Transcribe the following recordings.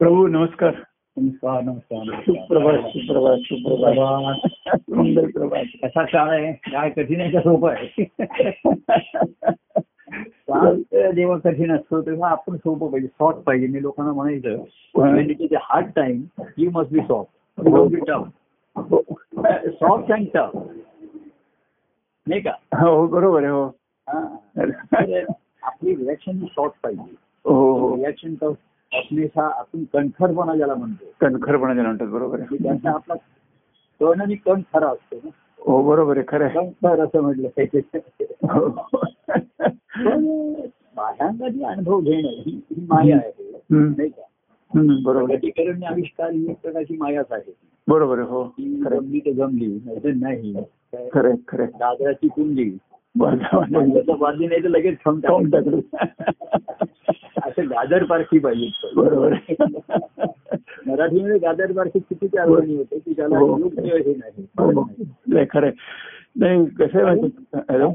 प्रभू नमस्कार. नमस्कार नमस्कार सुप्रभात सुप्रभात सुप्रभात. सुंदर प्रभात कसा काळ आहे? काय कठीण आहे का सोपं आहे? जेव्हा कठीण असतो तेव्हा आपण सोपं पाहिजे. सॉफ्ट पाहिजे. मी लोकांना म्हणायचं hard time you must be soft soft and tough नाही का? हो बरोबर आहे हो. हा. आपली रिॲक्शन सॉफ्ट पाहिजे. हो हो. रिॲक्शन टफ हा आपण कणखरपणा ज्याला म्हणतो. कणखरपणा ज्याला म्हणतात बरोबर आहे. त्यांचा आपला कण आणि कण खरा असतो ना. हो बरोबर आहे खरं आहे. कणखर असं म्हटलं पाहिजे. हो. पण अनुभव घेणं ही ही माया आहे. नाही का? बरोबर प्रगतीकरण आविष्कार ही एक प्रकारची मायाच आहे. बरोबर आहे हो. ती खरं जमली तर जमली नाही तर नाही. खरं आहे, खरं आहे. गाजराची कुंडली. बाजा- बादली नाही तर लगेच खाऊन टाकलं. असं गाजर पारखी पाहिजे बरोबर. मराठीमध्ये गाजर पारखी किती आठवणी होते की त्याला हो. हे नाही हो, हो. नाही खरं. नाही कसं हॅलो?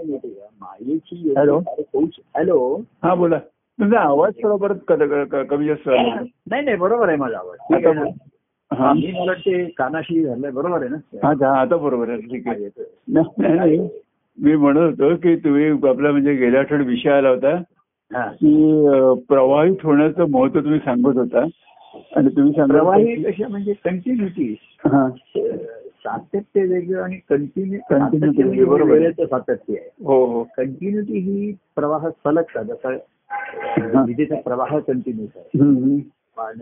मायेची हॅलो. हॅलो हा बोला तुमचा आवाज थोडा परत कमी जास्त. नाही नाही बरोबर आहे माझा आवाज? हा मी मला वाटते कानाशी झालंय बरोबर आहे ना हा आता बरोबर आहे ठीक आहे मी म्हणत होतो की तुम्ही आपला म्हणजे गेल्या आठवड्यात विषय आला होता. की प्रवाहित होण्याचं महत्त्व तुम्ही सांगत होता. आणि तुम्ही सांगत होता प्रवाही की- कशा म्हणजे कंटिन्युटी हा. सातत्य वेगळं आणि कंटिन्यू Continuity वेगळं, बरोबर. सातत्य आहे. हो हो. कंटिन्युटी ही प्रवाह सलग जसं विजेचा प्रवाह कंटिन्यूस आहे.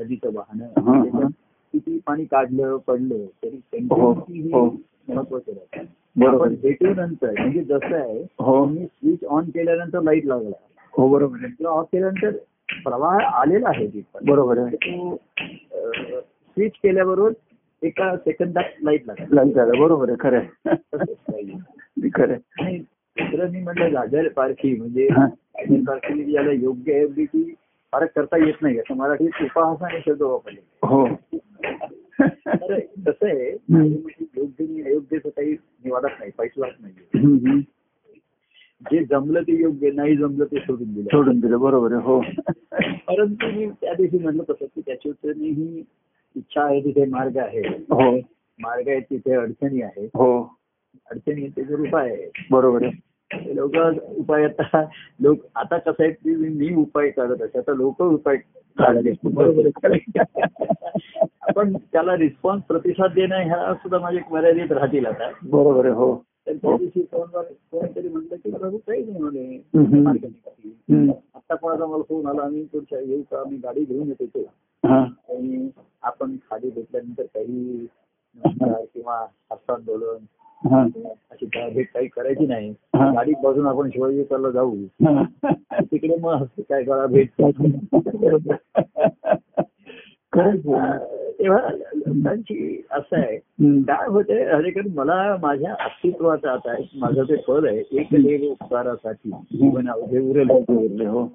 नदीचं हा, वाहनं हा. किती पाणी काढलं पडलं तरी हो, कंटिन्युटी हो. ही महत्वाचं आहे आपण भेटूनंतर म्हणजे जसं आहे हो. स्विच ऑन केल्यानंतर लाइट लागला. हो बरोबर आहे. ऑफ केल्यानंतर प्रवाह आलेला आहे. बरोबर आहे. तो स्विच केल्याबरोबर एका सेकंदात लाइट लागला लाइट झालं. बरोबर आहे. खरं आहे. खरं आहे. दुसरं मी म्हटलं गाजर पारखी. म्हणजे. गाजर पारखी ज्याला योग्य आहे ती फरक करता येत नाही. असं मराठीत उपहासाने शब्द वापरले. हो. तर कसं आहे. योग्य आणि अयोग्यचं काही निवाडत नाही. पैसलाच नाही. जे जमलं ते योग्य नाही जमलं ते सोडून दिलं. सोडून दिलं बरोबर आहे हो. परंतु मी त्या दिवशी म्हणलं तसं की त्याची उत्तरणी ही इच्छा आहे तिथे मार्ग आहे. हो. मार्ग आहे तिथे अडचणी आहे हो. अडचणी त्याचे उपाय आहे बरोबर आहे. लोक उपाय आता लोक आता कसं आहे की मी उपाय करत असते आता लोक उपाय. आपण त्याला रिस्पॉन्स प्रतिसाद देणं ह्या सुद्धा माझे मर्यादित राहतील आता. बरोबर आहे हो. तर त्या दिवशी कोण कोणीतरी म्हटलं की प्रभू काही नाही म्हणे. आता कोणाचा मला फोन आला आम्ही पुढच्या येऊ का आम्ही गाडी घेऊन येतो ते आणि आपण खाली भेटल्यानंतर काही किंवा हस्तात बोलून हा अशी भेट काही करायची नाही. गाडीत बसून आपण शिवाजी पार्कला जाऊ. तिकडे मग काय करा भेट. तेव्हा लोकांची असं आहे. काय होते हरेकर मला माझ्या अस्तित्वाचा आता एक माझं ते पद आहे एक देव उपकारासाठी उरेल. हो.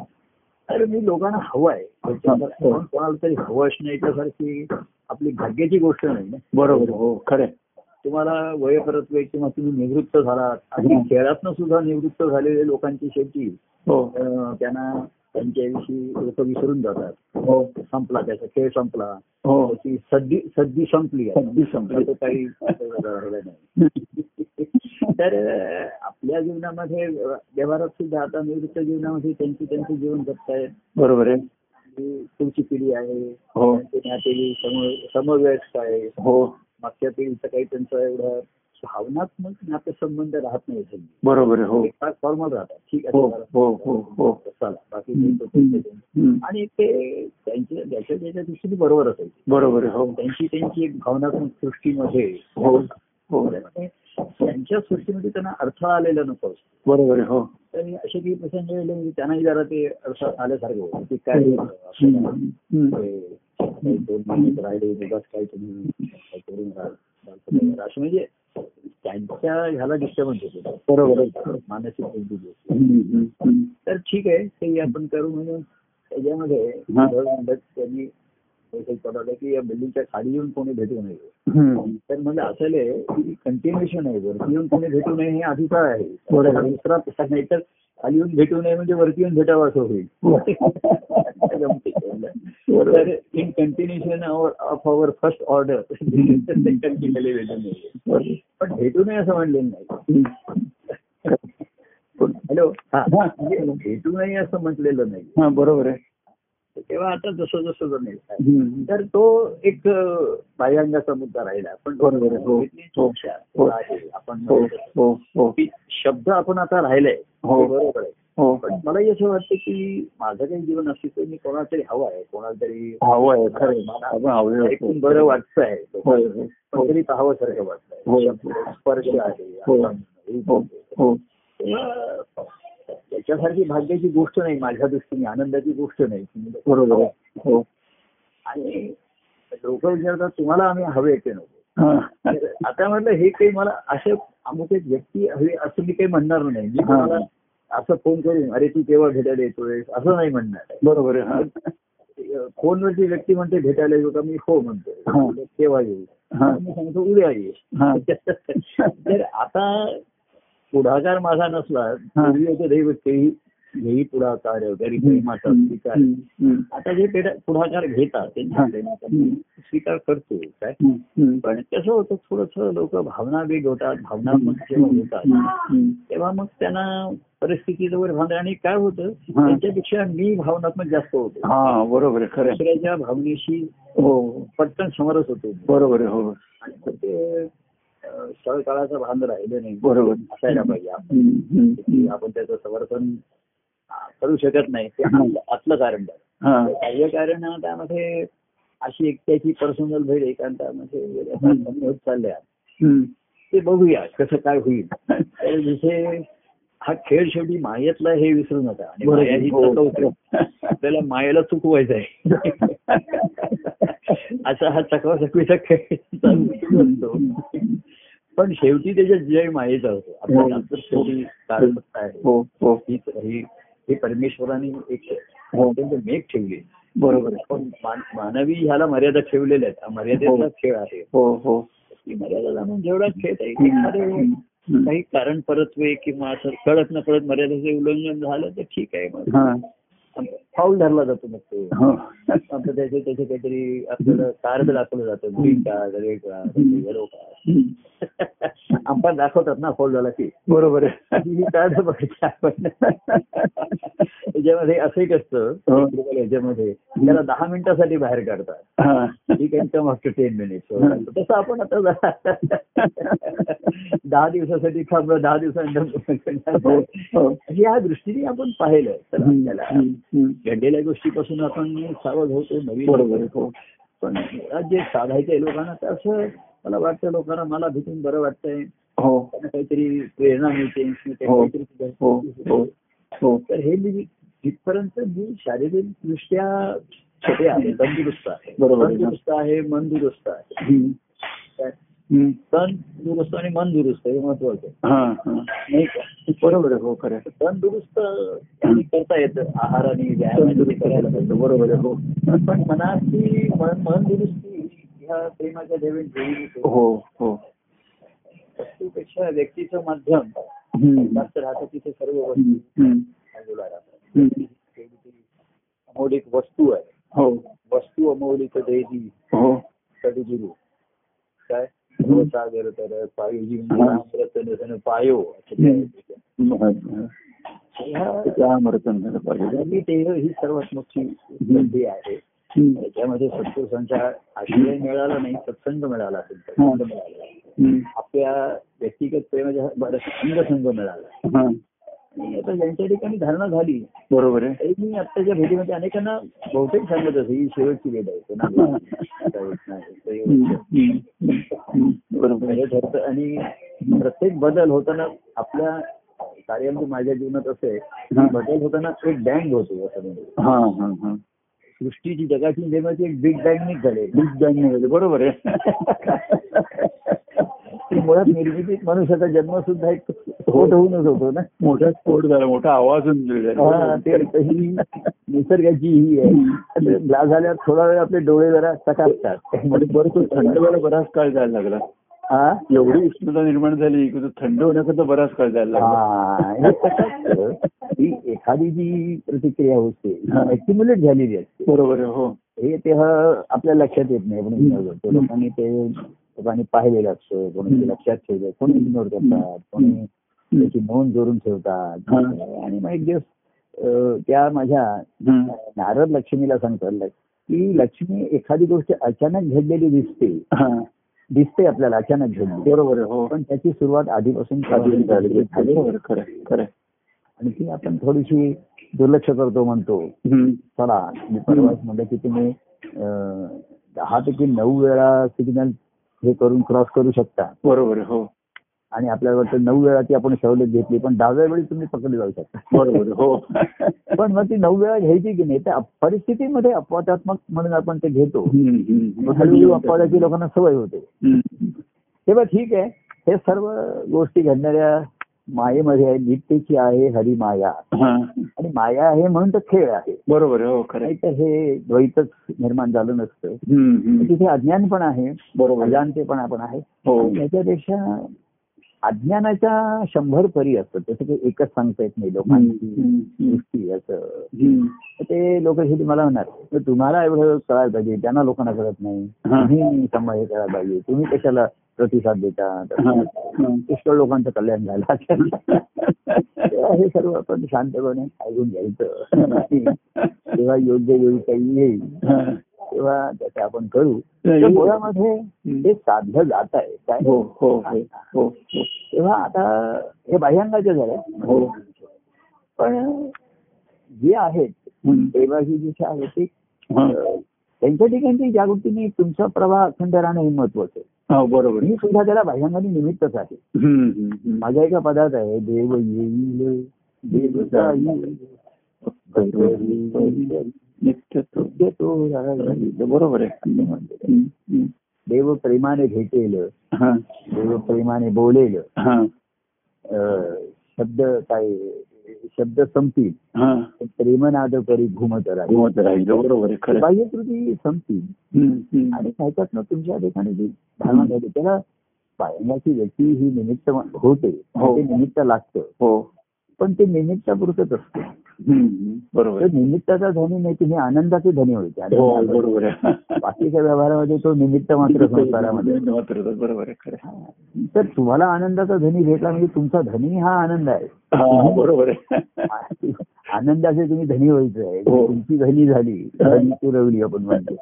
तर मी लोकांना हवं आहे. कोण कोणाला तरी हवं असणं याच्यासारखी आपली भाग्याची गोष्ट नाही ना. बरोबर हो. खरं. तुम्हाला वयपरत्वे किंवा तुम्ही निवृत्त झालात आणि खेळातनं सुद्धा निवृत्त झालेले लोकांची शेवटी हो. त्यांना त्यांच्याविषयी लोक विसरून जातात हो। संपला त्याचा खेळ संपला। हो त्याची सद्दी सद्दी संपली. सद्दी संपली. काही नाही। तर आपल्या जीवनामध्ये व्यवहारात सुद्धा आता निवृत्त जीवनामध्ये त्यांची त्यांचं जीवन जगतायत बरोबर आहे. पुढची पिढी आहे. हो. आहे. हो. मागच्या पिढीचं काही त्यांचं एवढं भावनात्मक नातेसंबंध राहत नाही त्यांनी बरोबर आहे हो. फॉर्मल राहतात. ठीक हो आहे हो हो हो. चला. बाकी. आणि ते त्यांच्या त्याच्या त्याच्या दृष्टीने बरोबर असेल बरोबर हो. त्यांची त्यांची एक भावनात्मक सृष्टीमध्ये हो हो. त्यामुळे त्यांच्या सृष्टीमध्ये त्यांना अडथळा आलेला नको बरोबर आहे हो. तर असे काही प्रसंग येले म्हणजे त्यांनाही जरा ते अडथळा आल्यासारखं होतं. काय. ते काही दोन महिने राहिले उगाच काही तुम्ही काय करून राहा म्हणजे त्यांच्या ह्याला डिस्टर्बन्स होतो बरोबर. मानसिक. तर ठीक आहे ते आपण करू म्हणून त्याच्यामध्ये त्यांनी पडवलं की या बिल्डिंगच्या खाली येऊन कोणी भेटू नये. तर म्हणजे असं आहे की कंटिन्युएशन आहे. वरती येऊन कोणी भेटू नये हे अधिकार आहे. दुसरा नाही तर खाली येऊन भेटू नये म्हणजे वरती येऊन भेटावं असं होईल. तर in continuation of our first order केलेले नये. पण भेटू नये असं म्हणलेलं नाही. हॅलो भेटू नये असं म्हटलेलं नाही. हा बरोबर आहे. तेव्हा आता जसं जसं जमेल. तर तो एक बाह्यांगाचा मुद्दा राहिला. पण आहे. आहे. आपण हो. हो. हो. शब्द आपण आता राहिलाय. हो. बरोबर आहे. पण मलाही असं वाटतं की माझं काही जीवन असतं तर मी कोणाला तरी हवं आहे. कोणाला तरी हवं आहे. आहे. मला ऐकून बरं वाटतंय होय, होय. पण तरी पाहावंसारखं. वाटतंय. स्पर्श आहे. त्याच्यासारखी भाग्याची गोष्ट नाही माझ्या दृष्टीने आनंदाची गोष्ट नाही बरोबर. हो आणि लोक विचारतात तुम्हाला आम्ही हवे ते नको आता म्हटलं हे काही मला असे अमुक एक व्यक्ती हवी असं मी काही म्हणणार नाही मी. तुम्हाला असं फोन करून अरे तू केव्हा भेटायला येतोय असं नाही म्हणणार. बरोबर आहे. फोनवरची व्यक्ती म्हणते भेटायला येऊ का मी हो. म्हणतो केव्हा येऊ. मी सांगतो उद्या ये. तर आता पुढाकार माझा नसला पूर्वी होतं दैव तेही घेई पुढाकार घरी प्रेमाचा स्वीकार. आता जे पेढा- पुढाकार घेतात हम्म. स्वीकार करतो काय. पण कसं होतं थोडस लोक भावना वेग होतात भावनात्मक जेव्हा होतात. तेव्हा मग त्यांना परिस्थितीवर भावना आणि काय होतं. त्यांच्यापेक्षा मी भावनात्मक जास्त होतो. हा बरोबर. दुसऱ्याच्या भावनेशी हो. पटकन समरस होतो. बरोबर हो. ते स्थळकाळाचं भान राहिलं नाही. बरोबर. असायला पाहिजे आपण. आपण त्याचं समर्थन करू शकत नाही. ते आतलं कारण कारण त्यामध्ये अशी एकट्याची पर्सनल भेट एकांतामध्ये होत चालल्या. ते बघूया कसं काय होईल. तर जिथे हा खेळ शेवटी मायेतला हे विसरू नका आणि. माया ही हो. आपल्याला मायेला चुकवायचं आहे असा हा चकवाचकवीचा खेळ असतो पण शेवटी त्याच्यात जय मायेचा होतो हो. आपल्या नंतर शेवटी कारणसत्ता आहे हो हो ही ही ही परमेश्वराने एक हो. अत्यंत मेघ ठेवली बरोबर पण मान- मानवी ह्याला मर्यादा ठेवलेल्या आहेत हा मर्यादेतला हो. खेळ आहे हो हो ती मर्यादा जाणून जेवढा खेळ आहे. काही कारण परत्वे किंवा असं कळत न कळत मर्यादेचं उल्लंघन झालं तर ठीक आहे. मग फाऊल धरला जातो मग तो. हो. त्याचे त्याचे काहीतरी आपल्याला कार्ड दाखवलं जातं. Green card red card yellow card. आपण दाखवतात ना फाऊल झाला की. बरोबर आहे. ही कार्ड बघायची आपण. त्याच्यामध्ये असं एक असतं हो. ह्याच्यामध्ये त्याला दहा मिनिटासाठी बाहेर काढतात. हा. He can come after ten minutes तसं आपण आता दहा दिवसासाठी थांबलो दहा हो दिवसानंतर हो या दृष्टीने आपण पाहिलं तर. आपल्याला. घडलेल्या गोष्टीपासून आपण सावध होतो नवीन आहे हो. पण जे साधायचंय लोकांना तर असं मला वाटतं लोकांना मला भेटून बरं वाटतंय. हो. काहीतरी प्रेरणा मिळते हो. तर हे मी जिथपर्यंत मी शारीरिक दृष्ट्या छोटे आहे तंदुरुस्त आहे. तंदुरुस्त आहे मन दुरुस्त आहे. तन दुरुस्त आणि मन दुरुस्त हे महत्वाचं आहे. हा हा. नाही का? बरोबर आहे हो खरं. तन दुरुस्त करता येतं आहार आणि व्यायाम करायला पाहिजे बरोबर आहे हो. पण मनाची मन मन दुरुस्ती ह्या प्रेमाच्या देवीन ठेवली हो हो. वस्तूपेक्षा व्यक्तीचं माध्यम. जास्त राहतं तिथे सर्व वस्तू अमौलिक वस्तू आहे. हो. वस्तू अमौलिक देवी हो. कडुगुरु काय? सागर तर पायी अमृत नसन पायो असं ते आहे. ह्या त्या अमृतन झालं पाहिजे आगामी देह ही सर्वात मोठी संधी आहे हम्म. त्याच्यामध्ये सत्पुरुषांचा आश्रय मिळाला नाही सत्संग मिळाला सत्संग मिळाला हम्म. आपल्या व्यक्तिगत प्रेमाच्या बराच अंगसंग मिळाला हा. आणि आता ज्यांच्या ठिकाणी धारणा झाली बरोबर आहे तरी मी आत्ताच्या भेटीमध्ये अनेकांना बहुतेक सांगत असते ही शेवटची भेट आहे बरोबर. ठरतं आणि प्रत्येक बदल होताना आपल्या कार्यामध्ये माझ्या जीवनात असं आहे बदल होताना एक बँग होतो असं म्हणजे. हा हा हा. सृष्टीची जगाची निर्मिती एक बिग बँग झाले बीज बँक निघाले बरोबर आहे. मुळात निर्मितीत मनुष्याचा जन्म सुद्धा एक स्फोट होऊनच होतो ना. मोठा स्फोट झाला मोठा आवाज हा, ही निसर्गाची ही आहे. ग्लास झाल्यावर थोडा वेळ आपले डोळे जरा चकाकतात. म्हणजे बरं थंड वेळा बराच काळ जायला लागला. हा? एवढी उष्णता निर्माण झाली की तो थंड होण्याकरता बराच काळ जायला लागला. हा, हे ही एखादी जी प्रतिक्रिया होते हा. ऍक्युम्युलेट झालेली असते. बरोबर हो. हे तेव्हा आपल्या लक्षात येत नाही करतो. लोकांनी ते लोकांनी पाहिलेलं असतं कोणी लक्षात ठेवलं कोणी इग्नोर करतात कोणी त्याची नोंद जोडून ठेवतात हा. आणि मग एक दिवस त्या माझ्या. नारद लक्ष्मीला सांगतात की लक्ष्मी एखादी गोष्ट अचानक घडलेली दिसते हा. दिसते आपल्याला अचानक घडली बरोबर हो पण त्याची सुरुवात आधीपासून आहे. आणि ती आपण थोडीशी दुर्लक्ष करतो म्हणतो. चला मी परवाच म्हणलं की तुम्ही दहा पैकी नऊ वेळा सिग्नल हे करून क्रॉस करू शकता बरोबर हो आणि आपल्याला वाटतं नऊ वेळा ती आपण सवलत घेतली पण दहाव्या वेळी तुम्ही पकडले जाऊ शकता. बरोबर हो. पण मग ती नऊ वेळा घ्यायची की नाही त्या परिस्थितीमध्ये अपवादात्मक म्हणून आपण ते घेतो. हळूहळू अपवादाची लोकांना सवय होते. तेव्हा ठीक आहे. हे सर्व गोष्टी घडणाऱ्या मायेमध्ये आहे नित्यची आहे हरी माया. आणि माया आहे म्हणून तर खेळ आहे. बरोबर हो तर हे द्वैतच निर्माण झालं नसतं. तिथे अज्ञान पण आहे. बरोबर. अजाणतेपणा पण आहे. हो. आणि याच्यापेक्षा अज्ञानाच्या शंभर परी असतं तसं काही एकच सांगता येत नाही लोकांची दृष्टी असं. ते लोक शेवटी मला म्हणणार "तर तुम्हाला एवढं कळायला पाहिजे त्यांना लोकांना कळत नाही. तुम्ही सांभाळ करायला पाहिजे. तुम्ही कशाला प्रतिसाद देता. पुष्कळ लोकांचं कल्याण झालं तेव्हा हे सर्व आपण शांतपणे ऐकून घ्यायचं. तेव्हा योग्य वेळी काही येईल. तेव्हा त्याचं आपण करू मुळामध्ये ते साधलं जात आहे. काय? हो हो हो हो. हो. तेव्हा आता हे बाह्यांगाचे झालं हो. पण जे आहेत. देवाची जी आहे ते हा. त्यांच्या ठिकाणची जागृतीने तुमचा प्रवाह अखंड राहणं हे महत्वाचं आहे. हा, बरोबर. मी सुद्धा त्याला बाह्यांगाने निमित्तच आहे. माझ्या एका पदात आहे देव येईल देव नित्य तो. बरोबर आहे. देव प्रेमाने भेटेल. देव प्रेमाने बोलेल. शब्द काय शब्द संपतील हा. प्रेमनाद करी घुमत राहील घुमत राहिलं बरोबर आहे. बाह्यकृती संपतील. आणि त्याच्यातनं तुमच्या ठिकाणी जी धारणा झाली त्याला बायंगाची व्यक्ती ही निमित्त होते. हो. ते निमित्त लागतं. हो. पण ते निमित्तापुरतच असतं. बरोबर. निमित्ताचा धनी नाही तुम्ही आनंदाचे धनी व्हायचे हो. बरोबर बाकीच्या व्यवहारामध्ये तो निमित्त मात्र संसारामध्ये मात्र बरोबर. तर तुम्हाला आनंदाचा धनी भेटला म्हणजे तुमचा धनी हा आनंद आहे बरोबर आहे आनंदाचे तुम्ही धनी व्हायचं आहे हो. तुमची धनी झाली धनी पुरवली आपण म्हणतो.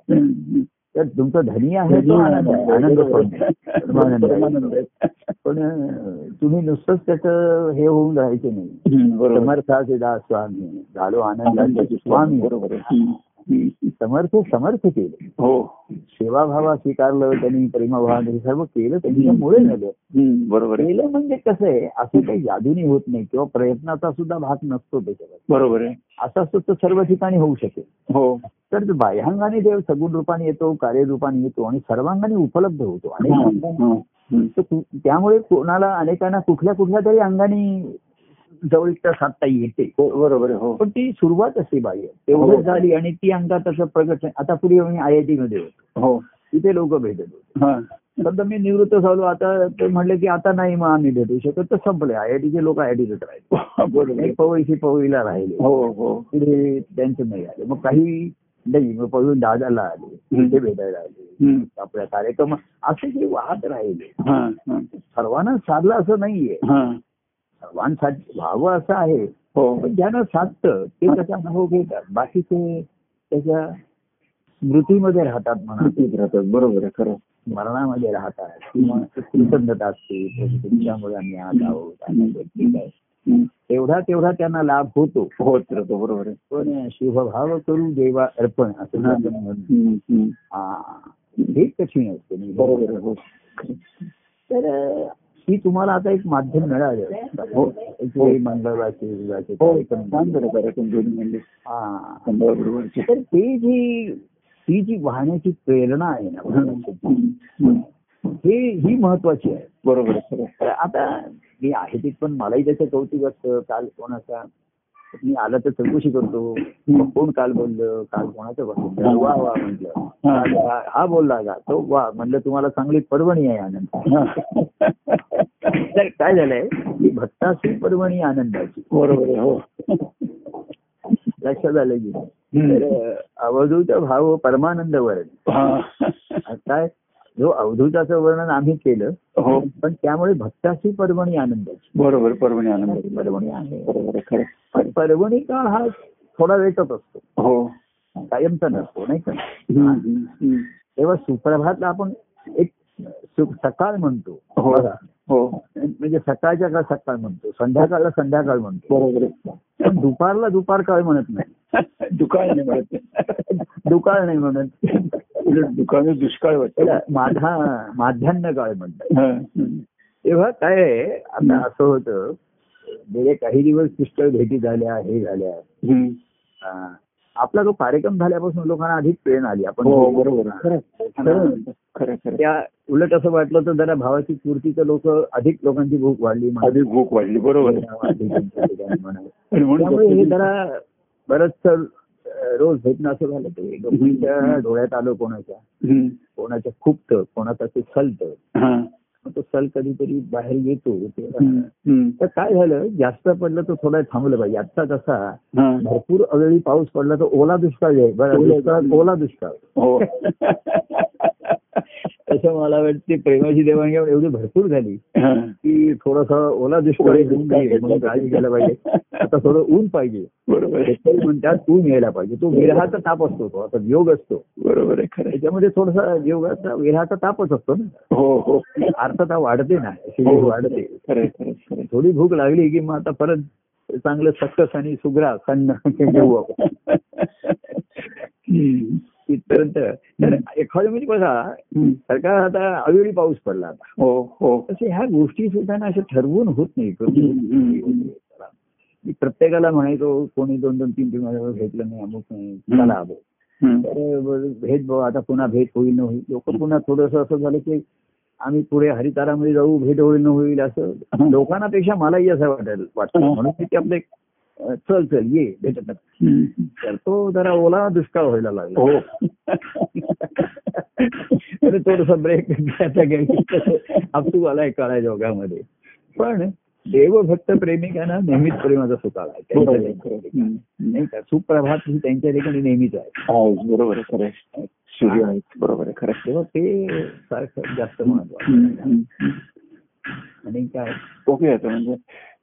तर तुमचा धनी आहे तो आनंद आहे. आनंद पण. आहे. तुम्ही नुसतंच त्याचं हे होऊन राहायचे नाही. समर्थाचे दास स्वामी झालो आनंदाचे स्वामी बरोबर. समर्थ समर्थ केले. हो. सेवाभावा स्वीकारलं त्यांनी प्रेमभावाने हे सर्व केलं त्यांच्यामुळे झालं. बरोबर केलं म्हणजे कसं आहे असं काही जादूनी होत नाही किंवा प्रयत्नाचा सुद्धा भाग नसतो त्याच्यावर. बरोबर आहे. असं असतं तर सर्व ठिकाणी होऊ शकेल. हो. तर बाह्यांगाने देव सगुण रूपाने येतो कार्यरूपाने येतो आणि सर्वांगाने उपलब्ध होतो. हा, आणि हा. त्यामुळे कोणाला अनेकांना कुठल्या कुठल्या तरी अंगाने जवळीकता साधता येते. हो, बरोबर हो. पण ती सुरुवात असते बाह्य. हो. तेवढंच झाली आणि ती अंगात असं प्रगट. आता पूर्वी मी आय आय टी मध्ये होतो. हो. तिथे लोक भेटत होते. हा. समजा मी निवृत्त झालो आता ते म्हणले की आता नाही मग आम्ही भेटू शकत. तर संपले. आय आय टीचे लोक आय आय टीतच राहिले पवईशी पवईला राहिले. हो हो. पुढे त्यांचं नाही आले. मग काही नाही मग पळून दादाला आले. ते भेटायला आले. आपल्या कार्यक्रम असे जे वाहत राहिले हा हा सर्वांना साधलं असं नाहीये हा सर्वांसा व्हावं असं आहे हो पण ज्यांना साधतं ते त्याचा अनुभव घेतात बाकीचे त्याच्या स्मृतीमध्ये राहतात म्हणा राहतात बरोबर खरं स्मरणामध्ये राहतात किंवा कृतज्ञता असते तुमच्यामुळे आम्ही आज आहोत ठीक आहे हम्म. तेवढा तेवढा त्यांना लाभ होतो. होत राहतो बरोबर आहे. पण शुभभाव करू देवा अर्पण असं हा. कठीण असते नाही. बरोबर आहे तर ही तुम्हाला आता एक माध्यम मिळालं. हो. मंगळवारचे हो. म्हणजे. तर ते जी ती जी वाहण्याची प्रेरणा आहे ना. हे ही महत्वाची आहे. बरोबर आता मी आहे तिथं पण मलाही त्याचं कौतुक असतं. काल कोणाचा मी आलं तर चौकशी करतो. कोण काल बोललं? काल कोणाचं बोललं? वा वा म्हटलं. हा- बोलला का तो वा म्हणलं तुम्हाला चांगली पर्वणी आहे आनंद. तर काय झालंय? की भक्ताची पर्वणी आनंदाची. बरोबर हो. लक्षात आलं की. तर अवधूत भाव परमानंद वर्ण हा. काय जो अवधूताचं वर्णन आम्ही केलं हो. पण त्यामुळे भक्ताची पर्वणी आनंदाची. बरोबर परभणी आनंद. भक्ताची पर्वणी आहे. पण पर्वणी काळ हा थोडा वेळच असतो. हो. कायमचा नसतो नाही का. तेव्हा सुप्रभातला आपण एक सकाळ म्हणतो. हो. हो. म्हणजे सकाळच्या काळ सकाळ म्हणतो संध्याकाळला संध्याकाळ म्हणतो. बरोबर. पण दुपारला दुपार काळ म्हणत नाही. दुकाळ नाही म्हणत. दुकाळ नाही म्हणत. उलट दुकान दुष्काळ वाटतं. माधा माध्यान्ह काळ म्हणतात. तेव्हा काय आता असं होतं गेले काही दिवस पुष्कळ भेटी झाल्या हे झाल्या. आपला जो कार्यक्रम झाल्यापासून लोकांना अधिक प्रेरणा आली. आपण हो बरोबर. त्या उलट असं वाटलं तर जरा भावाची पूर्ती तर लोक अधिक लोकांची भूक वाढली. अधिक भूक वाढली बरोबर. हे जरा बरंच रोज भेटणं असं झालं ते. लोकांच्या डोळ्यात आलं कोणाच्या. कोणाच्या खुपतं कोणाचा ते सलतं. हा. तो सल कधीतरी बाहेर येतो. तर काय झालं? जास्त पडलं तर थोडं थांबलं पाहिजे. आत्ता कसा हा. भरपूर अवेळी पाऊस पडला तर ओला दुष्काळ आहे. बरं ओला दुष्काळ. हो तसं मला वाटते प्रेमाची देवाणघेवाण एवढी भरपूर झाली हा. की थोडासा ओला दुष्काळ काळजी घ्यायला पाहिजे. आता थोडं ऊन पाहिजे. बरोबर म्हणतात ऊन यायला पाहिजे. तो विरहाचा ताप असतो तो. आता योग असतो. बरोबर आहे खरं. त्याच्यामध्ये थोडासा योगाचा विरहाचा तापच असतो ना. हो हो. अर्थता वाढते ना. हो. शिडी वाढते. थोडी भूक लागली की मग आता परत चांगलं सक्कस आणि सुग्रा सन्न घेऊ आपण. हम्म. इथपर्यंत. तर एखाद्या म्हणजे बघा. सरकार आता अवेळी पाऊस पडला आता. हो हो. तसे ह्या गोष्टी सुद्धा ना अशा ठरवून होत नाही. प्रत्येकाला म्हणायचो कोणी दोन दोन तीन तीन महिन्यावर भेटलं नाही अमुक नाही आलो हम्म. तर ब- भेट भाऊ आता पुन्हा भेट होईल न होईल. लोक पुन्हा थोडंसं असं झालं की आम्ही पुढे हरितारामध्ये जाऊ भेट होईल न होईल असं. लोकांना पेक्षा मलाही असं वाटेल वाटतं. म्हणून ते आपले चल चल ये भेटत नाही. हम्म. तर तो जरा ओला दुष्काळ व्हायला लागला हो तर थोडस ब्रेक आपसू आलाय काळा जोगामध्ये पण देवभक्त प्रेमिकांना नेहमीच प्रेमाचा सुकाळ आहे. नाही का सुप्रभात ही त्यांच्या ठिकाणी नेहमीच आहे बरोबर आहे खरं आहे. बरोबर आहे खरं. तेव्हा ते सारखं जास्त महत्त्व हम्म, हम्म. आणि काय ओके म्हणजे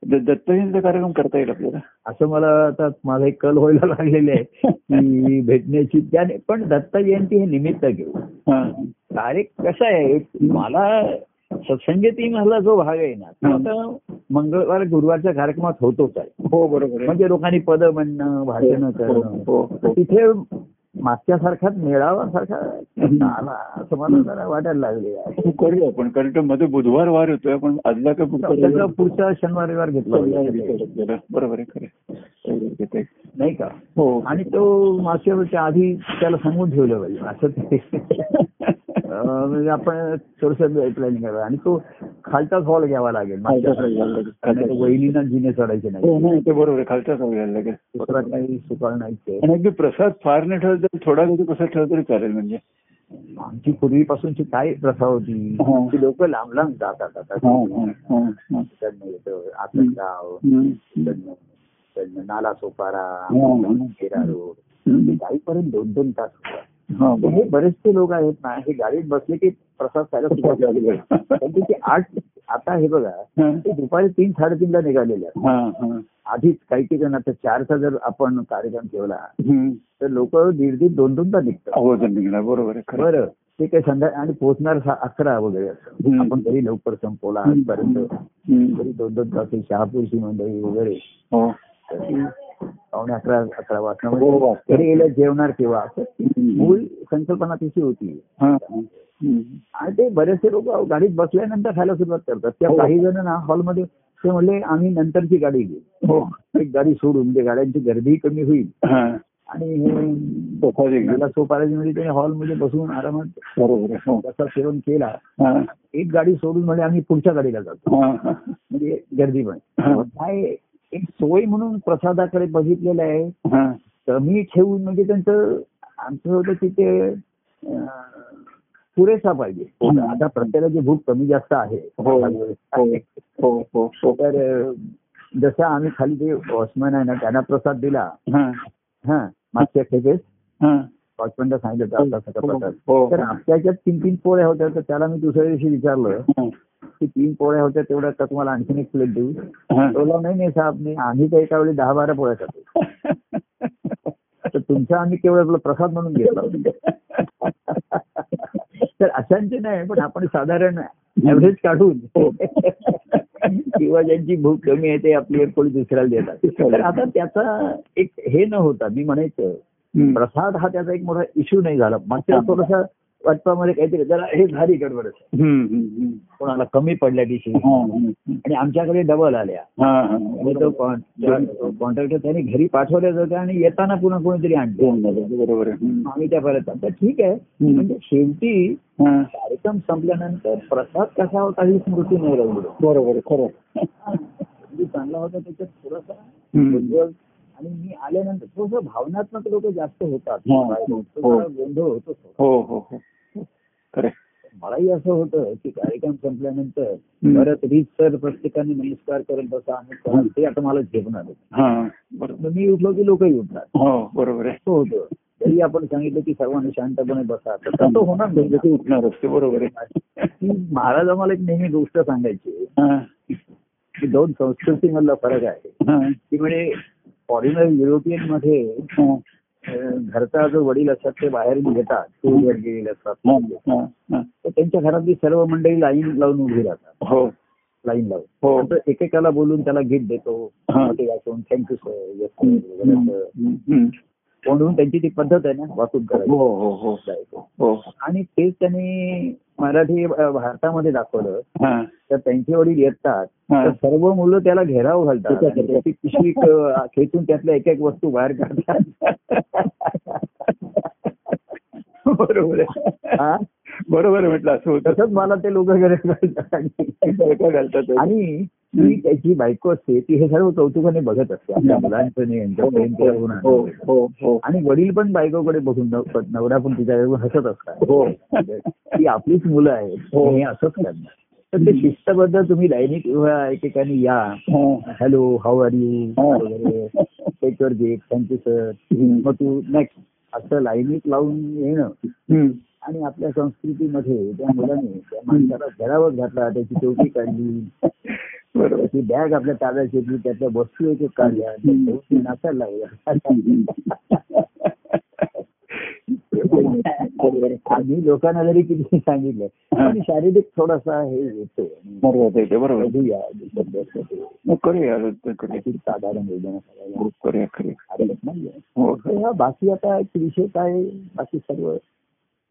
दत्तजयंतीचा कार्यक्रम करता येईल आपल्याला. असं मला आता माझा एक कल व्हायला लागलेले आहे की भेटण्याची त्याने पण दत्त जयंती हे निमित्त घेऊ. हा. तारीख कसं आहे? मला सत्संगती मधला जो भाग आहे ना तो आता मंगळवार गुरुवारच्या कार्यक्रमात होतोच आहे. हो बरोबर म्हणजे लोकांनी पद म्हणणं भाषण हो, करणं हो, हो. तिथे मागच्या सारखाच मेळावा सारखा आला. असं मला जरा वाटायला लागले. हो, करूया आपण कारण मध्ये बुधवार वार होतोय आपण आजला का पुढचा शनिवार रविवार घेतला. बरोबर आहे. खरं. नाही का? हो. आणि तो मागच्या आधी त्याला सांगून ठेवलं पाहिजे असं म्हणजे आपण थोडस प्लॅनिंग करावं. आणि तो खालचाच हॉल घ्यावा लागेल. तो वहिनीना जिने चढायचे हो नाही नाही ते बरोबर खालचाच घ्यायला लागेल. दुसरा काही सुकाळ नाहीच आणि अगदी प्रसाद फार नाही तर थोडा वेळ प्रसाद ठेवला तरी चालेल म्हणजे. आमची पूर्वीपासूनची काय प्रथा होती. की लोक लांब लांब जातात आता. इकडनं नाला सोपारा रोड. हम्म. गाडीपर्यंत दोन दोन तास होतात. हा, बरेचसे लोक आहेत ना हे गाडीत बसले की प्रसाद खायला सुरुवात झाली. ते आठ आता हे बघा ते दुपारी तीन साडेतीनला निघालेले आहेत. हा, हा. आधीच काही जण आता चारचा जर आपण कार्यक्रम ठेवला. तर लोक दीड दीड दोन दोन तास निघतात. हो बरोबर बरं ते काही संध्याकाळी आणि पोहोचणार अकरा वगैरे असं. आपण तरी लवकर संपवला. आजपर्यंत. तरी दोन दोन तास शहापूरची मंडळी वगैरे. हो. पावणे अकरा अकरा वाजता हो, वाजता. घरी गेल्या जेवणार हम्म. मूळ संकल्पना तिची होती हा. आणि ते बरेचसे लोक गाडीत बसल्यानंतर खायला सुरुवात करतात त्या हो. काही जण ना हॉलमध्ये ते म्हणले आम्ही नंतरची गाडी घेऊ हो एक गाडी सोडून म्हणजे गाड्यांची गर्दी कमी होईल हा आणि हे सोपाराजी म्हणजे त्याने हॉलमध्ये बसून आरामात हो त्याचा सेवन केला हा. एक गाडी सोडून म्हणजे आम्ही पुढच्या गाडीला जातो हा, हा. म्हणजे गर्दी पण हा. काय एक सोय म्हणून प्रसादाकडे बघितलेलं आहे. हा. कमी ठेवून म्हणजे त्यांचं आमचं होतं की ते पुरेसा पाहिजे. हम्म. आता प्रत्येकाची भूक कमी जास्त आहे. हो. हो. हो. हो. हो. तर जसं आम्ही खाली ते वॉचमॅन आहे ना त्यांना प्रसाद दिला. हा. हा. मागच्या खेपेस हा. वॉचमॅनला सांगितलं हो. तर आपल्याच्यात तीन तीन पोळ्या होत्या तर त्याला मी दुसऱ्या दिवशी विचारलं. हा. की तीन पोळ्या होत्या तेवढ्या का तुम्हाला आणखीन एक प्लेट देऊ? बोलला, नाही नाही साहेब नाही आम्ही तर एका वेळी दहा बारा पोळ्या खातो. तर तुमचा आम्ही केवळ आपला प्रसाद म्हणून घेतला तर अशांचे नाही पण आपण साधारण ऍव्हरेज काढून किंवा ज्यांची भूक कमी आहे ते आपली एक पोळी दुसऱ्याला देतात. तर आता त्याचा एक हे न होता मी म्हणायचं. प्रसाद हा त्याचा एक मोठा इश्यू नाही झाला. मागच्या थोडासा वाटपामध्ये काहीतरी जरा हे झाली गडबड. कोणाला कमी पडल्या दिवशी हा, हम्म. आणि आमच्याकडे डबल आल्या हा, हा. कॉन्ट्रॅक्टर त्यांनी घरी पाठवल्या जातं आणि येताना पुन्हा कोणीतरी आणले बरोबर. आम्ही त्या परत तर ठीक आहे. म्हणजे शेवटी हा. कार्यक्रम संपल्यानंतर प्रसाद कसा होता ही स्मृती नाही राहिली बरोबर खरं चांगला होता त्याच्यात थोडासा आणि मी आल्यानंतर थोडस भावनात्मक लोक जास्त होतात हो, तो हो. जरा गोंधळ होतो हो हो हो. मलाही असं होतं की कार्यक्रम संपल्यानंतर. परत रीत सर प्रत्येकाने नमस्कार करत बसा आणि. ते आता मला झेपणार. हा मग मी उठलो की लोकही उठणार हो बरोबर आहे असं होतं तरी आपण सांगितलं की सर्वांनी शांतपणे बसा तर तसं होणार नाही. ते उठणार असते बरोबर महाराज आम्हाला एक नेहमी गोष्ट सांगायची हा, की दोन संस्कृतीमधला फरक आहे. की म्हणजे फॉरेनर युरोपियनमध्ये घरचा जो वडील असतात ते बाहेर घेतात टूरवर गेलेले असतात. तर त्यांच्या घरातली सर्व मंडळी लाईन लावून उभी राहतात. हो. लाईन लावून. हो. नंतर एकेकाला बोलून त्याला गिफ्ट देतो. ते थँक्यू सर म्हणून त्यांची ती पद्धत आहे ना हो करायची. हो हो हो. आणि तेच त्यांनी मराठी भारतामध्ये दाखवलं. तर त्यांचे वडील येतात. तर सर्व मुलं त्याला घेराव घालतात. त्याची पिशवी खेचून त्यातल्या एक एक वस्तू बाहेर काढतात. बरोबर आहे. हा? बरोबर म्हटलं असं तसंच मला ते लोक घरात घालतात. आणि ती त्याची बायको असते ती हे सर्व कौतुकाने बघत असते आपल्या मुलांचं प्रेम हो. हो हो आणि वडील पण बायकोकडे बघून नव- नवरा पण तिच्याकडे बघून हसत असतात. हो. ती आपलीच मुलं आहेत हो. असंच करणार. तर ते शिस्तबद्ध तुम्ही विवाह एकेकाने या. Hello how are you. वगैरे. Take your gift thank you sir मग तू नेक्स्ट असं लाईनीत लावून येणं. आणि आपल्या संस्कृतीमध्ये त्या मुलाने त्या माणसाला घरावर घातला त्याची टोपी काढली. बरोबर. त्याची बॅग आपल्या ताब्यात घेतली त्यातल्या वस्तू एक काढल्या नाचायला लागल्या. आम्ही लोकांना जरी किती सांगितलं हा. पण शारीरिक थोडासा हे येतो ते, ते. साधारण योजना हो तर ह्या बाकी आता एक विषय काय बाकी सर्व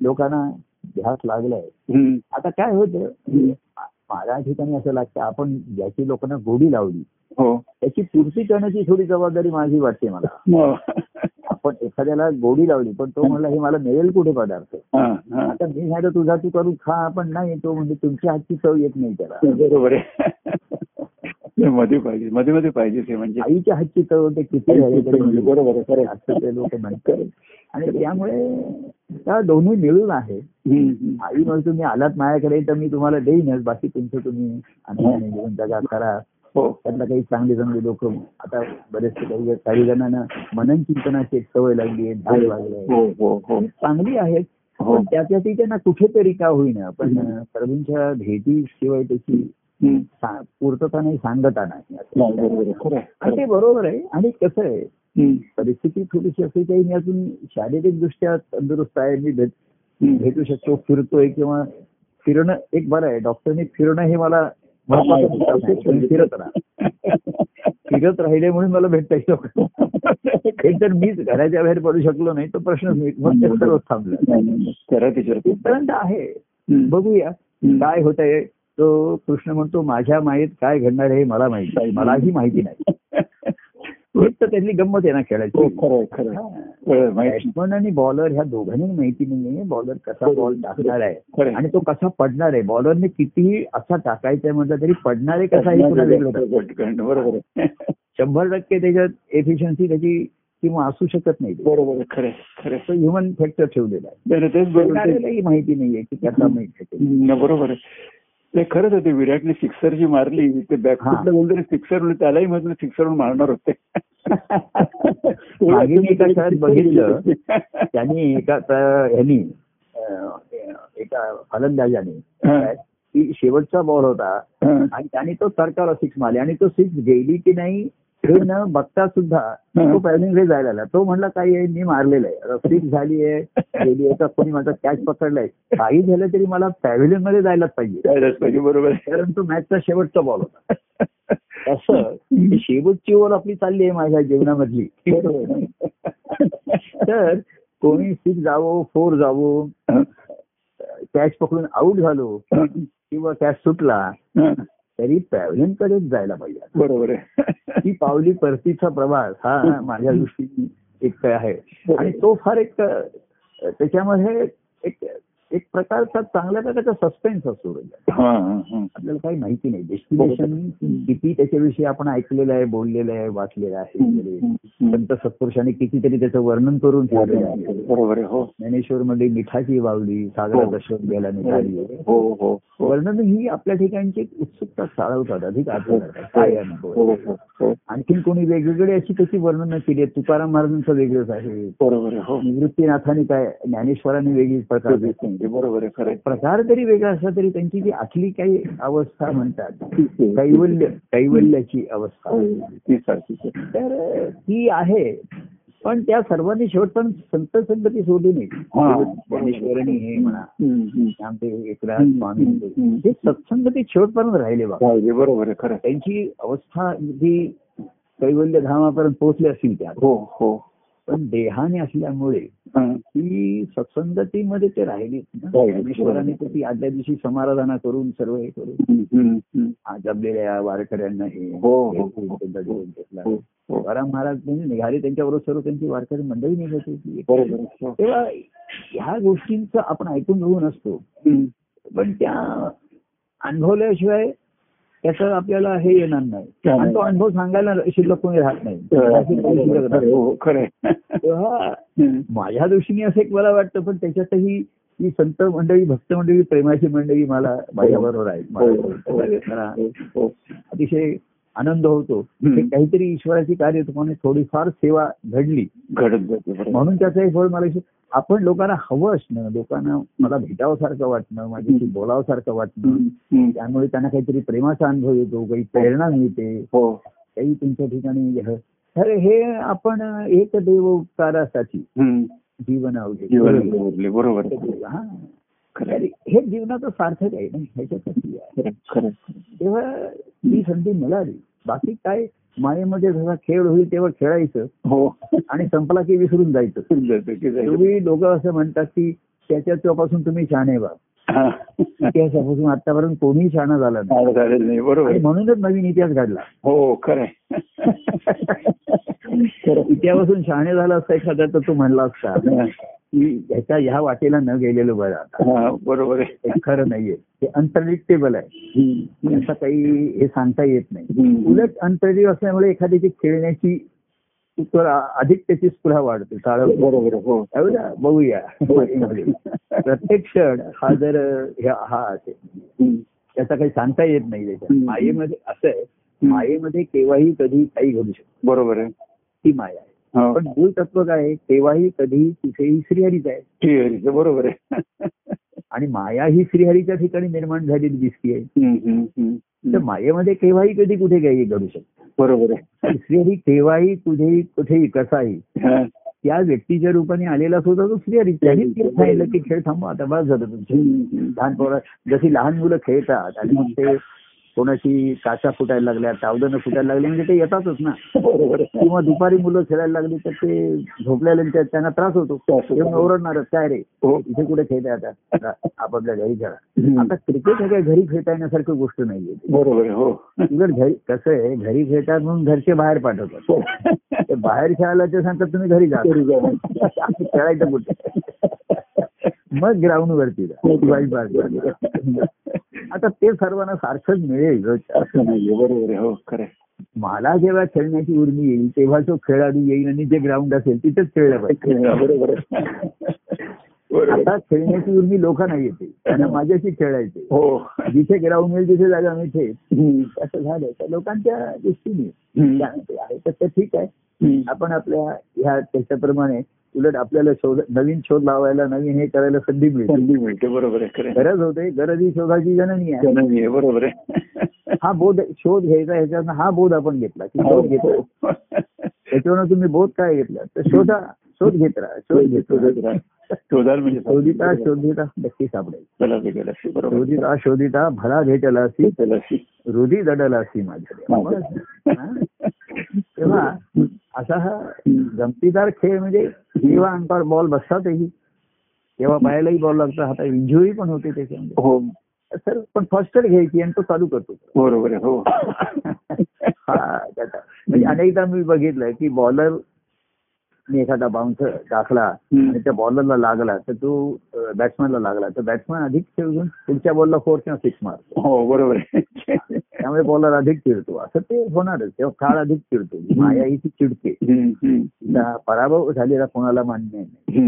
लोकांना ध्यास लागलाय. आता काय होतं माझ्या ठिकाणी असं लागतं. आपण ज्याची लोकांना गोडी लावली हो. त्याची पूर्ती करण्याची थोडी जबाबदारी माझी वाटते मला. आपण एखाद्याला गोडी लावली पण तो म्हणला हे मला मिळेल कुठे पदार्थ. आता मी सांगितलं तुझा तू करून खा पण नाही. तो म्हणजे तुमच्या हातची चव येत नाही त्याला. बरोबर आहे. मध्ये पाहिजे मध्ये मध्ये पाहिजे ते म्हणजे. आईच्या हातची चव ते किती तरी म्हणजे बरोबर खरं लोक म्हणतात. आणि त्यामुळे त्या दोन्ही मिळून आहे. आई म्हणतो तुम्ही आलात माझ्याकडे तर मी तुम्हाला देईनच बाकी तुमचं तुम्ही आणखी घेऊन जगा करा. हो. त्यातला काही चांगले चांगले लोक आता बरेचसे काही काही जणांना मनन चिंतनाची एक सवय लागली आहे ढाल लागलाय हो हो चांगली आहेत. पण त्याच्या ती त्यांना कुठेतरी का होईना. पण प्रभूंच्या भेटीशिवाय त्याची हम्म. सा- पूर्तता नाही सांगता नाही. खरं ते. बरोबर आहे. आणि कसं आहे. परिस्थिती थोडीशी अशी काही मी अजून शारीरिक दृष्ट्या तंदुरुस्त आहे मी भेट शकतो फिरतोय किंवा फिरणं एक बरं आहे डॉक्टरने फिरणं हे मला. तुम्ही फिरत राहा. फिरत राहिले म्हणून मला भेटता येईल. एक तर मीच घराच्या बाहेर पडू शकलो नाही तो प्रश्नच नाही. मग ते सर्व थांबलं. आहे. बघूया. काय होत आहे तो कृष्ण म्हणतो माझ्या मायेत काय घडणार आहे हे मला माहिती आहे. मलाही माहिती नाही. तर त्यातली गंमत आहे ना हो खेळायची खरं आहे, खरं आहे. कळलं, माहिती बॅट्समन आणि बॉलर ह्या दोघांनी माहिती नाहीये बॉलर कसा बॉल टाकणार आहे आहे. आणि तो कसा पडणार आहे. बॉलरने कितीही असा टाकायचा म्हटलं तरी पडणार आहे कसा हे बरोबर आहे. शंभर टक्के त्याच्यात एफिशियन्सी त्याची किंवा असू शकत नाही बरोबर आहे, खरं आहे, खरं आहे. ह्युमन फॅक्टर ठेवलेला आहे. नाही, नाही, आहे. माहिती नाहीये की मिळते नाही, बरोबर आहे. ते खरंच होते विराटने सिक्सर जी मारली ते बॅकफुटला कोणतरी सिक्सर त्यालाही म्हटलं सिक्सर मारणार होते. बघितलं त्यांनी एका त- ह्यांनी एका फलंदाजाने शेवटचा बॉल होता. आणि त्याने तो सरकारला सिक्स मारली. आणि तो सिक्स गेली की नाही हे न बघता सुद्धा तो पॅव्हलिंग जायला लागला. तो म्हणला काही आहे मी मारलेलं आहे. सिक्स झाली आहे. गेली आहे तर कोणी माझा कॅच पकडलाय. काही झालं तरी मला पॅव्हिलियनमध्ये जायलाच पाहिजे. बरोबर कारण तो मॅचचा शेवटचा बॉल होता. असं शेवटची ओव्हर आपली चालली आहे माझ्या जीवनामधली. तर कोणी सिक्स जावो फोर जावो. कॅच पकडून आऊट झालो. किंवा कॅच सुटला. तरी पॅव्हलियन कडेच जायला पाहिजे. बरोबर आहे. ती पावली परतीचा प्रवास हा माझ्या दृष्टीने एक आहे. आणि तो फार एक त्याच्यामध्ये एक एक प्रकारचा चांगल्या प्रकारचा सस्पेन्स असतो हा, हा, हा. आपल्याला काही माहिती नाही. डेस्टिनेशन किती त्याच्याविषयी आपण ऐकलेलं आहे बोललेलं आहे वाचलेलं आहे. संत सत्पुरुषांनी कितीतरी त्याचं वर्णन करून ठेवलेलं आहे. हो. ज्ञानेश्वर मध्ये मिठाची वावली सागरा हो. दशक गेला निघाली हो वर्णन ही आपल्या ठिकाणची एक उत्सुकता चालवतात अधिक आठवतात काय अनुभव? आणखीन कोणी वेगवेगळे अशी त्याची वर्णनं केली तुकाराम महाराजांचं वेगळंच आहे. निवृत्तीनाथाने काय ज्ञानेश्वरांनी वेगळीच प्रकार बरोबर आहे खरं. प्रकार तरी वेगळा असला तरी त्यांची जी आतली काही अवस्था म्हणतात. कैवल्य कैवल्याची अवस्था हो, ती. तर ती आहे पण त्या सर्वांनी शेवटपर्यंत संत संगती सोडली नाही हा. ज्ञानेश्वरांनी हे म्हणा. आमचे एकनाथ स्वामी. हे सत्संगती शेवटपर्यंत राहिले बा राहिले, बरोबर आहे खरं. त्यांची अवस्था जी कैवल्य धामापर्यंत पोहोचली असतील त्या हो हो पण देहाने असल्यामुळे हा. ती सत्संगतीमध्ये ते राहिलीच ना. राहिली. ज्ञानेश्वरांनी तर ती आदल्या दिवशी समाराधना करून सर्व हे करून जमलेल्या वारकऱ्यांना हे हो, हो, हे हो. घेतला हो, हो. तुकाराम महाराज म्हणजे निघाले त्यांच्याबरोबर सर्व त्यांची वारकरी मंडळी निघत होती. हो. तेव्हा ह्या गोष्टींचं आपण ऐकून घेऊन असतो. पण त्या अनुभवल्याशिवाय त्याचं आपल्याला हे येणार नाही. आणि तो अनुभव सांगायला शिल्लक कोणी राहत नाही. हो आहे. तेव्हा हम्म. माझ्या दृष्टीने असं एक मला वाटतं पण त्याच्यातही ही संत मंडळी भक्त मंडळी प्रेमाची मंडळी मला माझ्याबरोबर हो, हो, मला- मला हो, हो. अतिशय आनंद होतो काहीतरी ईश्वराची कार्य तुम्हाला थोडीफार सेवा घडली घडत म्हणून त्याचं हे फळ मला आपण लोकांना हवं असणं लोकांना मला भेटावं वाटणं माझ्याशी बोलावं वाटणं. त्यामुळे त्यांना काहीतरी प्रेमाचा अनुभव येतो काही प्रेरणा मिळते हो काही तुमच्या ठिकाणी हे- तर हे आपण एक देव उपकारासाठी हम्म. जीवन अवघे बरोबर. हा. हे जीवनाचं सार्थक आहे ना ह्याच्यासाठी आहे. तेव्हा ही संधी मिळाली बाकी काय मायेमध्ये जसा खेळ होईल तेव्हा खेळायचं हो आणि संपला की विसरून जायचं. तुम्ही लोक असं म्हणतात की त्याच्या तेव्हापासून तुम्ही शहाणे व्हा. इतिहासापासून आतापर्यंत कोणीही शहाणा झाला नाही बरोबर. म्हणूनच नवीन इतिहास घडला हो खरं आहे. इतिहासापासून शहाणे झाला असता एखादा तर तो म्हणला असता. की ह्याच्या ह्या वाटेला न गेलेलं बरं आता हा, बरोबर आहे हे खरं नाहीये हे अनप्रेडिक्टेबल आहे. असं काही हे सांगता येत नाही. उलट अनप्रेडिक्ट असल्यामुळे एखाद्याची खेळण्याची अधिक त्याची स्पृहा वाढते. हो बघूया मध्ये. प्रत्येक क्षण हा जर हा असेल. त्याचा काही सांगता येत नाही त्याच्यात हम्म. मायेमध्ये असं आहे मायेमध्ये केव्हाही कधी काही घडू शकतो बरोबर आहे ती माया आहे हो. पण मूळ तत्व काय आहे? केव्हाही कधी कुठेही श्रीहरीच आहे. आहे. बरोबर आहे. आणि माया ही श्रीहरीच्या ठिकाणी निर्माण झालेली दिसतीये. तर मायेमध्ये केव्हाही कधी कुठे काही घडू शकतो. बरोबर आहे. श्रीहरी केव्हाही कुठेही कुठेही कसाही हा. त्या व्यक्तीच्या रूपाने आलेला सुद्धा तो श्रीहरी सांगितलं की खेळ थांबवा आता बस झालं तुमचे. लहान पोरं जशी लहान मुलं खेळतात आणि मग ते कोणाची काचा फुटायला लागल्या तावदनं फुटायला लागली म्हणजे ते येतातच ना. किंवा दुपारी मुलं खेळायला लागली तर ते झोपलेले त्या- त्यांना त्रास होतो. ओरडणारच काय रे? हो. इथे कुठे खेळताय आता? आपापल्या घरी खेळा. आता क्रिकेट हे काय घरी खेळता येण्यासारखी गोष्ट नाहीये. बरोबर हो. घरी कसं आहे घरी खेळतात म्हणून घरचे बाहेर पाठवतात. ते बाहेर खेळायला ते सांगतात तुम्ही घरी जा. घरी जा. खेळायचं कुठे? मग ग्राउंड वरती जा. आता ते सर्वांना सारखंच मिळेल. असं नाहीये बरोबर हो खरं. मला जेव्हा खेळण्याची उर्मी येईल तेव्हा तो खेळाडू येईल आणि जे ग्राउंड असेल तिथेच खेळलं पाहिजे. आता खेळण्याची उर्मी लोकांना येते त्यांना माझ्याशी खेळायचे. हो. जिथे ग्राउंड मिळेल तिथे जागा मिळते. हम्म. असं झालं तर लोकांच्या दृष्टीने आहे तर ते ठीक आहे. आपण आपल्या ह्या त्याच्याप्रमाणे उलट आपल्याला शोध नवीन शोध लावायला नवीन हे करायला संधी मिळते. संधी मिळते बरोबर आहे. गरज होते गरज ही शोधाची जननी आहे. जननी आहे, बरोबर आहे. हा बोध शोध घ्यायचा ह्याच्यातनं हा बोध आपण घेतला की शोध घेतो. हो. त्याच्यावरून तुम्ही बोध काय घेतला? तर शोधा शोध घेत राहा शोध घेतो. शोधाल म्हणजे शोधिता शोधिता नक्की सापडेल. शोधिता शोधिता भला भेटला असी. हृदय दडला असी माझ्या? तेव्हा असा हा गमतीदार खेळ म्हणजे जेव्हा अंगावर बॉल बसतातही तेव्हा पायालाही बॉल लागतो हाता इंजुरी पण होते त्याच्यामध्ये. हो. सर पण फर्स्ट एड घ्यायची आणि तो चालू करतो. बरोबर हो. हा म्हणजे अनेकदा मी बघितलंय की बॉलर एखादा बाउन्सर टाकला. आणि त्या बॉलरला लागला तर तो बॅट्समॅनला लागला. तर बॅट्समॅन अधिक खेळून पुढच्या बॉलला फोर किंवा सिक्स मारतो. हो बरोबर त्यामुळे बॉलर अधिक चिडतो. असं ते होणारच. तेव्हा काळ अधिक चिडतो. माया ही ती चिडते पराभव झालेला कोणाला मान्य नाही.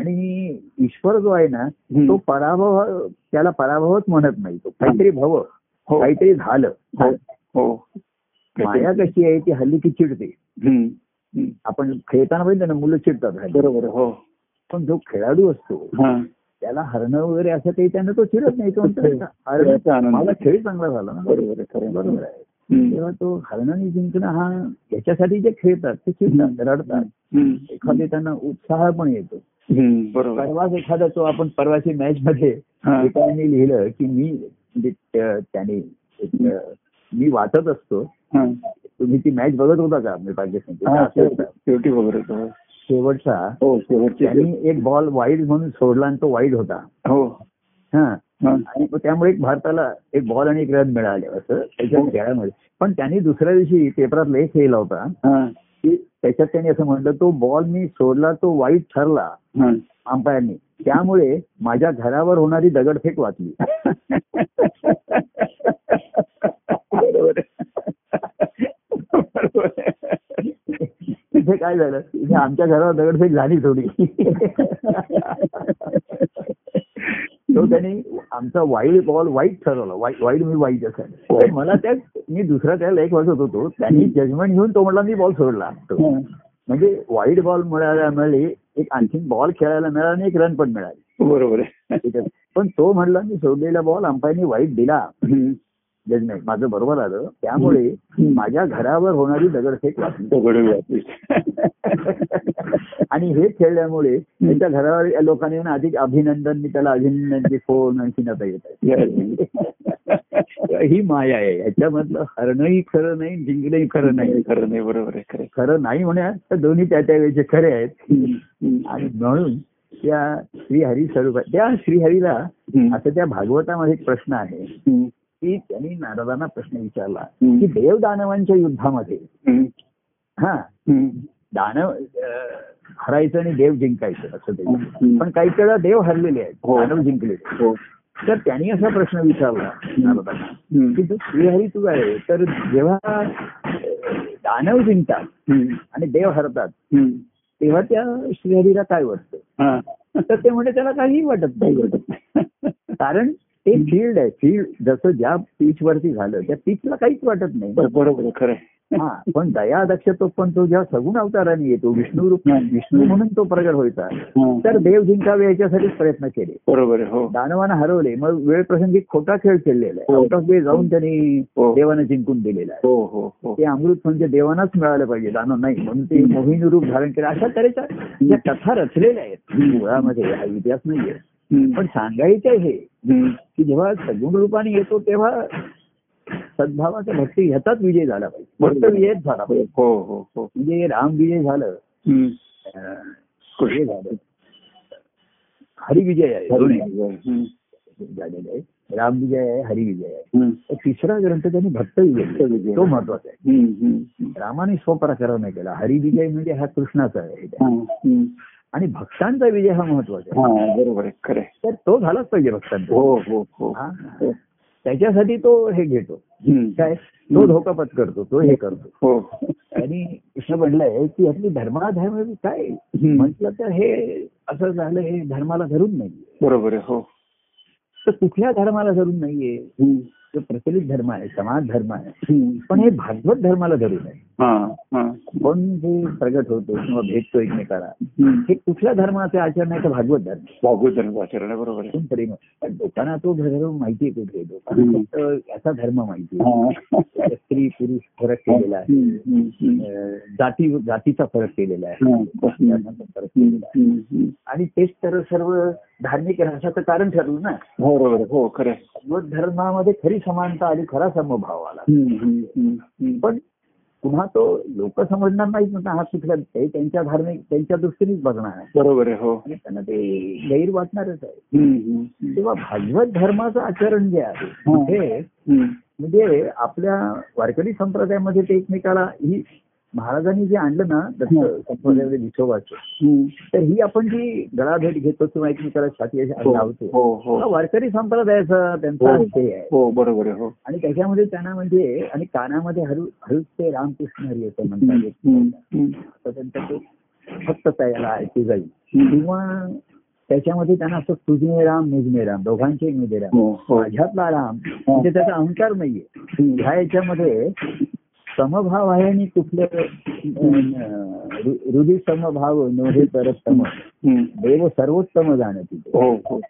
आणि ईश्वर जो आहे ना. तो पराभव त्याला पराभवच म्हणत नाही. तो काहीतरी भव. हो. काहीतरी झालं. हो. हो. माया कशी आहे ती हल्ली की चिडते. आपण खेळताना बघितलं ना मुलं चिडतात. बरोबर. हो. पण जो खेळाडू असतो हा. त्याला हरणं वगैरे असं काही त्यानं तो चिडत नाही तो हरणं. मला खेळ चांगला झाला ना बरोबर. बरोबर आहे. तेव्हा तो हरणाने जिंकणं हा याच्यासाठी जे खेळतात ते चिडतात रडतात एखादे त्यांना उत्साह पण येतो. परवाच एखादा तो आपण परवाची मॅच मध्ये. एकाने लिहिलं की मी म्हणजे त्या- त्याने मी वाचत असतो. तुम्ही ती मॅच बघत होता का मी हा, शेवटचा. हो शेवटची एक बॉल वाईड म्हणून सोडला आणि तो वाईड होता. हो. हा. हा. आणि त्यामुळे एक भारताला एक बॉल आणि एक रन मिळाले असं त्याच्या खेळामध्ये. पण त्यांनी दुसऱ्या दिवशी पेपरात लेख लिहिला होता. हा. की त्याच्यात त्यांनी असं म्हटलं तो बॉल मी सोडला तो वाईट ठरला. हा. अंपायरनी. त्यामुळे माझ्या घरावर होणारी दगडफेक वाचली बरोबर आहे. बरोबर आहे. तिथे काय झालं? तिथे आमच्या घरावर दगडफेक झाली थोडी. तो त्यांनी आमचा वाईड बॉल वाईट ठरवला. वाईट मी वाईट तर मला त्या मी दुसरा त्याला एक वाजत होतो. त्यांनी जजमेंट घेऊन तो म्हटला मी बॉल सोडला. म्हणजे वाईट बॉल मिळायला मिळाली एक आणखीन बॉल खेळायला मिळाला आणि एक रन पण मिळाली. बरोबर. पण तो म्हणला मी सोडलेला बॉल अंपायरनी वाईट दिला. जजमेंट. माझं बरोबर आलं. त्यामुळे माझ्या घरावर होणारी दगडफेक. आणि हे खेळल्यामुळे त्याच्या घरावर लोकांनी अधिक अभिनंदन मी त्याला अभिनंदनचे फोन आणखीन आता येत ही माया आहे. याच्यामधलं हरणंही खरं नाही जिंकणंही खरं नाही. खरं नाही. बरोबर आहे खरं. खरं नाही म्हणा तर दोन्ही त्या त्या वेळेचे खरे आहेत. आणि म्हणून त्या श्रीहरी स्वरूप त्या श्रीहरीला. असं त्या भागवतामध्ये एक प्रश्न आहे. की त्यांनी नारदांना प्रश्न विचारला. की देवदानवांच्या युद्धामध्ये हम्म. हा. दानव हरायचं आणि देव जिंकायचं असं ते. पण काही वेळा देव हरलेले आहेत हो. दानव जिंकले हो तर त्यांनी असा प्रश्न विचारला नारदांना. की तू श्रीहरी तू आहे तर जेव्हा दानव जिंकतात. आणि देव हरतात. तेव्हा त्या श्रीहरीला काय वाटतं. तर ते म्हणजे त्याला काहीही वाटत नाही कारण ते फील्ड आहे फील्ड जसं ज्या पिच वरती झालं त्या पिचला काहीच वाटत नाही बर- बरोबर खरं. हा पण दया दक्ष तो पण तो जेव्हा सगुण अवताराने येतो विष्णू रूप विष्णू म्हणून तो प्रगट व्हायचा. तर देव जिंकावे याच्यासाठीच प्रयत्न केले बरोबर हो दानवानं हरवले मग वेळ प्रसंगी खोटा खेळ खेळलेला आहे. आउट ऑफ वे जाऊन त्यांनी हो. देवानं जिंकून दिलेला आहे हो ते अमृत म्हणजे देवानाच मिळालं पाहिजे दानव नाही म्हणून ते मोहिनी रूप धारण केलं अशा तऱ्हेच्या ज्या कथा रचलेल्या आहेत मुळामध्ये हा इतिहास नाहीये. पण सांगायचं हे. की जेव्हा सगुण रूपाने येतो तेव्हा सद्भावाचा भक्ती ह्याचाच विजय झाला पाहिजे. भक्त विजयच झाला पाहिजे. हो हो हो. म्हणजे राम विजय झालं हे झालं. हरिविजय आहे. झालेले आहे. राम विजय आहे हरिविजय आहे. तिसरा ग्रंथ त्यांनी भक्त विजय विजय. तो महत्त्वाचा आहे. रामाने स्वपराक्रम नाही केला. हरिविजय म्हणजे हा कृष्णाचा आहे. आणि भक्तांचा विजय हा महत्त्वाचा आहे. बरोबर आहे खरं. तर तो झालाच पाहिजे भक्तांचा. हो हो हो. हा. त्याच्यासाठी तो हे घेतो. काय? तो धोका पत्करतो तो हे करतो. हो. आणि कृष्ण म्हणलंय की आपली धर्माधर्म काय. म्हटलं तर हे असं झालं हे धर्माला धरून नाही बरोबर आहे हो. तर कुठल्या धर्माला धरून नाहीये? प्रचलित धर्म आहे समाज धर्म आहे. पण हे भागवत धर्माला धरून आहे हा हा आपण जे प्रगट होतो किंवा भेटतो एकमेकाला. हे कुठल्या धर्माचे आचरण आहे तर भागवत धर्म भागवत धर्म आचरण बरोबर प्रेम पण लोकांना तो धर्म माहितीये कुठे लोकांना. फक्त याचा धर्म माहिती हा. स्त्री पुरुष फरक केलेला आहे जाती जातीचा फरक केलेला आहे फरक. केलेला आहे. आणि तेच तर सर्व धार्मिक रसाचं कारण ठरलं ना बरोबर आहे हो खरं. भागवत धर्मामध्ये खरी समानता आली खरा समभाव आला. पण पुन्हा तो लोक समजणार नाहीत ना हा ते त्यांच्या धार्मिक त्यांच्या दृष्टीनेच बघणार आहे बरोबर आहे हो त्यांना ते गैर वाटणारच आहे. तेव्हा भागवत धर्माचं आचरण जे आहे हा. हे. म्हणजे आपल्या वारकरी संप्रदायामध्ये ते एकमेकाला ही महाराजांनी जे आणलं ना संप्रदायामध्ये विठोबाचं. तर ही आपण जी गळाभेट घेतो किंवा एकमेकाला छाती अशी हो लावतो हो हो. वारकरी संप्रदायाचा त्यांचा आहे. बरोबर आणि त्याच्यामध्ये त्यांना म्हणजे आणि कानामध्ये हळू हळूच ते रामकृष्ण हरी असं म्हणतात. त्यांचा तो फक्त त्याला ऐकू जाईल. किंवा त्याच्यामध्ये त्यांना असं तुझमे राम मुझमे राम दोघांचे मुझे राम. माझ्यातला राम म्हणजे त्याचा अहंकार नाहीये. ह्या याच्यामध्ये समभाव आहे आणि कुठले हृदय समभाव नोहे तर सम. देव सर्वोत्तम जाणं तिथे. हो हो.